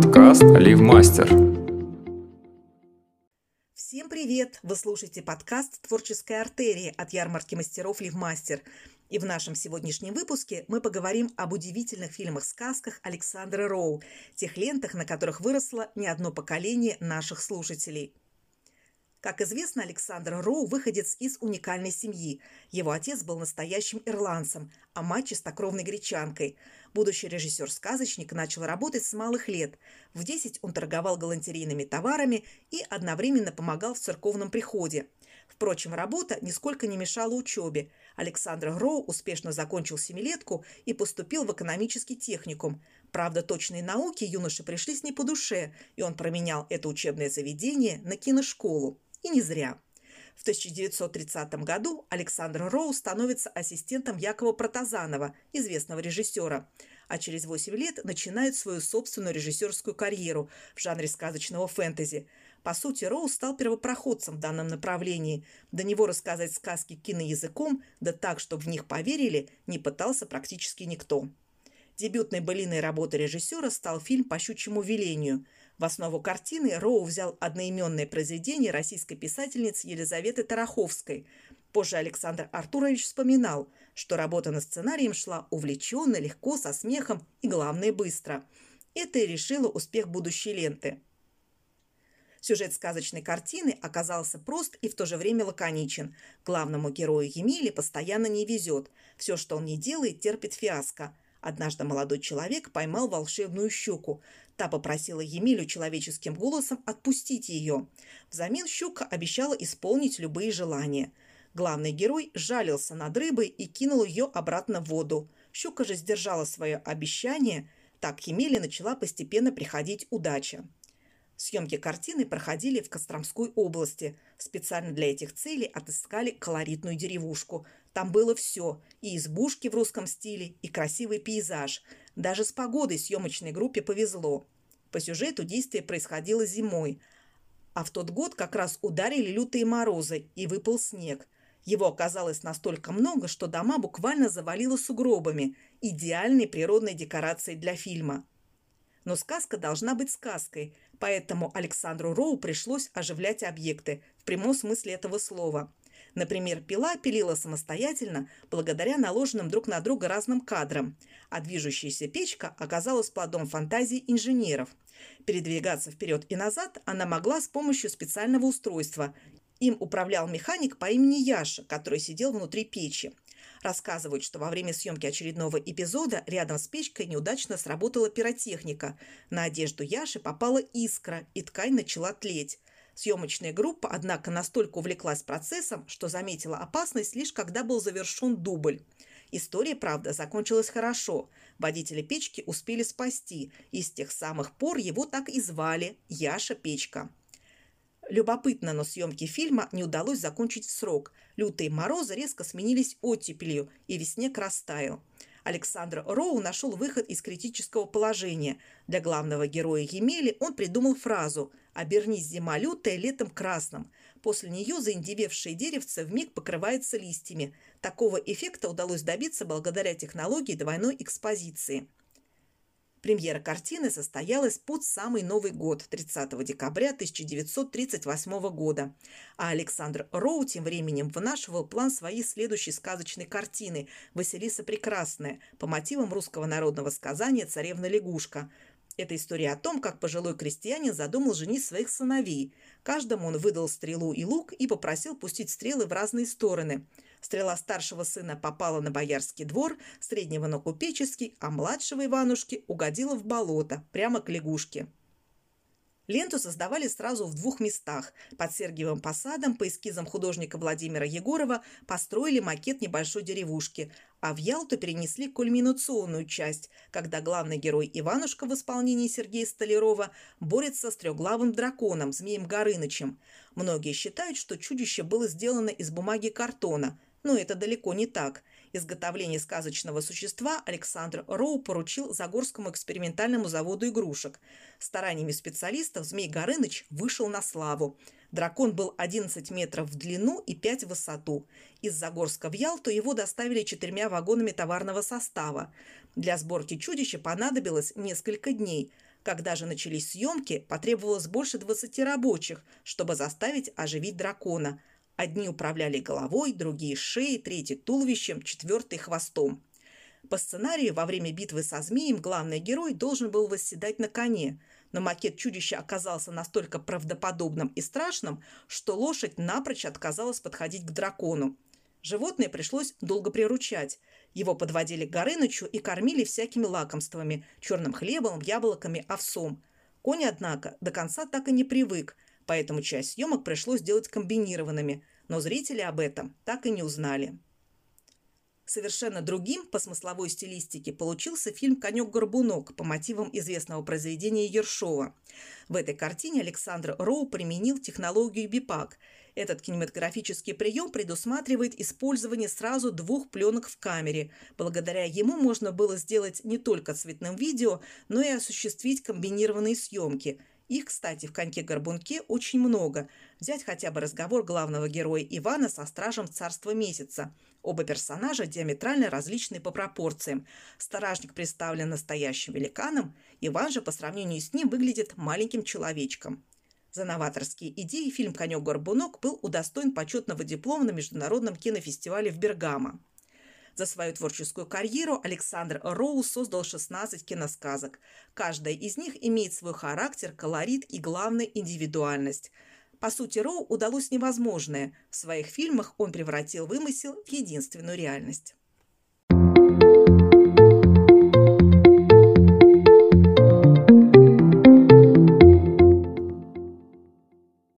Подкаст Ливмастер. Всем привет! Вы слушаете подкаст «Творческая артерия» от ярмарки мастеров Ливмастер. И в нашем сегодняшнем выпуске мы поговорим об удивительных фильмах-сказках Александра Роу, тех лентах, на которых выросло не одно поколение наших слушателей – как известно, Александр Роу – выходец из уникальной семьи. Его отец был настоящим ирландцем, а мать – чистокровной гречанкой. Будущий режиссер-сказочник начал работать с малых лет. В 10 он торговал галантерейными товарами и одновременно помогал в церковном приходе. Впрочем, работа нисколько не мешала учебе. Александр Роу успешно закончил семилетку и поступил в экономический техникум. Правда, точные науки юноше пришлись не по душе, и он променял это учебное заведение на киношколу. И не зря. В 1930 году Александр Роу становится ассистентом Якова Протазанова, известного режиссера, а через 8 лет начинает свою собственную режиссерскую карьеру в жанре сказочного фэнтези. По сути, Роу стал первопроходцем в данном направлении. До него рассказать сказки киноязыком, да так, чтобы в них поверили, не пытался практически никто. Дебютной былиной работы режиссера стал фильм «По щучьему велению», в основу картины Роу взял одноименное произведение российской писательницы Елизаветы Тараховской. Позже Александр Артурович вспоминал, что работа над сценарием шла увлеченно, легко, со смехом и, главное, быстро. Это и решило успех будущей ленты. Сюжет сказочной картины оказался прост и в то же время лаконичен. Главному герою Емели постоянно не везет. Все, что он не делает, терпит фиаско. Однажды молодой человек поймал волшебную щуку. Та попросила Емелю человеческим голосом отпустить ее. Взамен щука обещала исполнить любые желания. Главный герой жалился над рыбой и кинул ее обратно в воду. Щука же сдержала свое обещание. Так Емеле начала постепенно приходить удача. Съемки картины проходили в Костромской области. Специально для этих целей отыскали колоритную деревушку. Там было все – и избушки в русском стиле, и красивый пейзаж. Даже с погодой съемочной группе повезло. По сюжету действие происходило зимой, а в тот год как раз ударили лютые морозы и выпал снег. Его оказалось настолько много, что дома буквально завалило сугробами – идеальной природной декорацией для фильма. Но сказка должна быть сказкой – Поэтому Александру Роу пришлось оживлять объекты в прямом смысле этого слова. Например, пила пилила самостоятельно благодаря наложенным друг на друга разным кадрам, а движущаяся печка оказалась плодом фантазии инженеров. Передвигаться вперед и назад она могла с помощью специального устройства. Им управлял механик по имени Яша, который сидел внутри печи. Рассказывают, что во время съемки очередного эпизода рядом с печкой неудачно сработала пиротехника. На одежду Яши попала искра, и ткань начала тлеть. Съемочная группа, однако, настолько увлеклась процессом, что заметила опасность лишь когда был завершен дубль. История, правда, закончилась хорошо. Водители печки успели спасти, и с тех самых пор его так и звали – Яша Печка. Любопытно, но съемки фильма не удалось закончить в срок. Лютые морозы резко сменились оттепелью, и весне растаял. Александр Роу нашел выход из критического положения. Для главного героя Емели он придумал фразу «Обернись зима лютая летом красным». После нее заиндевевшее деревце вмиг покрывается листьями. Такого эффекта удалось добиться благодаря технологии двойной экспозиции. Премьера картины состоялась под самый Новый год, 30 декабря 1938 года. А Александр Роу тем временем вынашивал план своей следующей сказочной картины «Василиса Прекрасная» по мотивам русского народного сказания «Царевна-лягушка». Это история о том, как пожилой крестьянин задумал женить своих сыновей. Каждому он выдал стрелу и лук и попросил пустить стрелы в разные стороны – Стрела старшего сына попала на боярский двор, среднего на купеческий, а младшего Иванушки угодила в болото, прямо к лягушке. Ленту создавали сразу в двух местах. Под Сергиевым посадом по эскизам художника Владимира Егорова построили макет небольшой деревушки, а в Ялту перенесли кульминационную часть, когда главный герой Иванушка в исполнении Сергея Столярова борется с трехглавым драконом, Змеем Горынычем. Многие считают, что чудище было сделано из бумаги картона – но это далеко не так. Изготовление сказочного существа Александр Роу поручил Загорскому экспериментальному заводу игрушек. Стараниями специалистов Змей Горыныч вышел на славу. Дракон был 11 метров в длину и 5 в высоту. Из Загорска в Ялту его доставили четырьмя вагонами товарного состава. Для сборки чудища понадобилось несколько дней. Когда же начались съемки, потребовалось больше 20 рабочих, чтобы заставить оживить дракона. Одни управляли головой, другие – шеей, третий – туловищем, четвертый – хвостом. По сценарию, во время битвы со змеем главный герой должен был восседать на коне, но макет чудища оказался настолько правдоподобным и страшным, что лошадь напрочь отказалась подходить к дракону. Животное пришлось долго приручать. Его подводили к Горынычу и кормили всякими лакомствами – черным хлебом, яблоками, овсом. Конь, однако, до конца так и не привык, поэтому часть съемок пришлось делать комбинированными, но зрители об этом так и не узнали. Совершенно другим по смысловой стилистике получился фильм «Конек-горбунок» по мотивам известного произведения Ершова. В этой картине Александр Роу применил технологию бипак. Этот кинематографический прием предусматривает использование сразу двух пленок в камере. Благодаря ему можно было сделать не только цветным видео, но и осуществить комбинированные съемки – их, кстати, в «Коньке-горбунке» очень много. Взять хотя бы разговор главного героя Ивана со стражем царства месяца. Оба персонажа диаметрально различны по пропорциям. Стражник представлен настоящим великаном, Иван же по сравнению с ним выглядит маленьким человечком. За новаторские идеи фильм «Конек-горбунок» был удостоен почетного диплома на Международном кинофестивале в Бергамо. За свою творческую карьеру Александр Роу создал 16 киносказок. Каждая из них имеет свой характер, колорит и, главное, индивидуальность. По сути, Роу удалось невозможное. В своих фильмах он превратил вымысел в единственную реальность.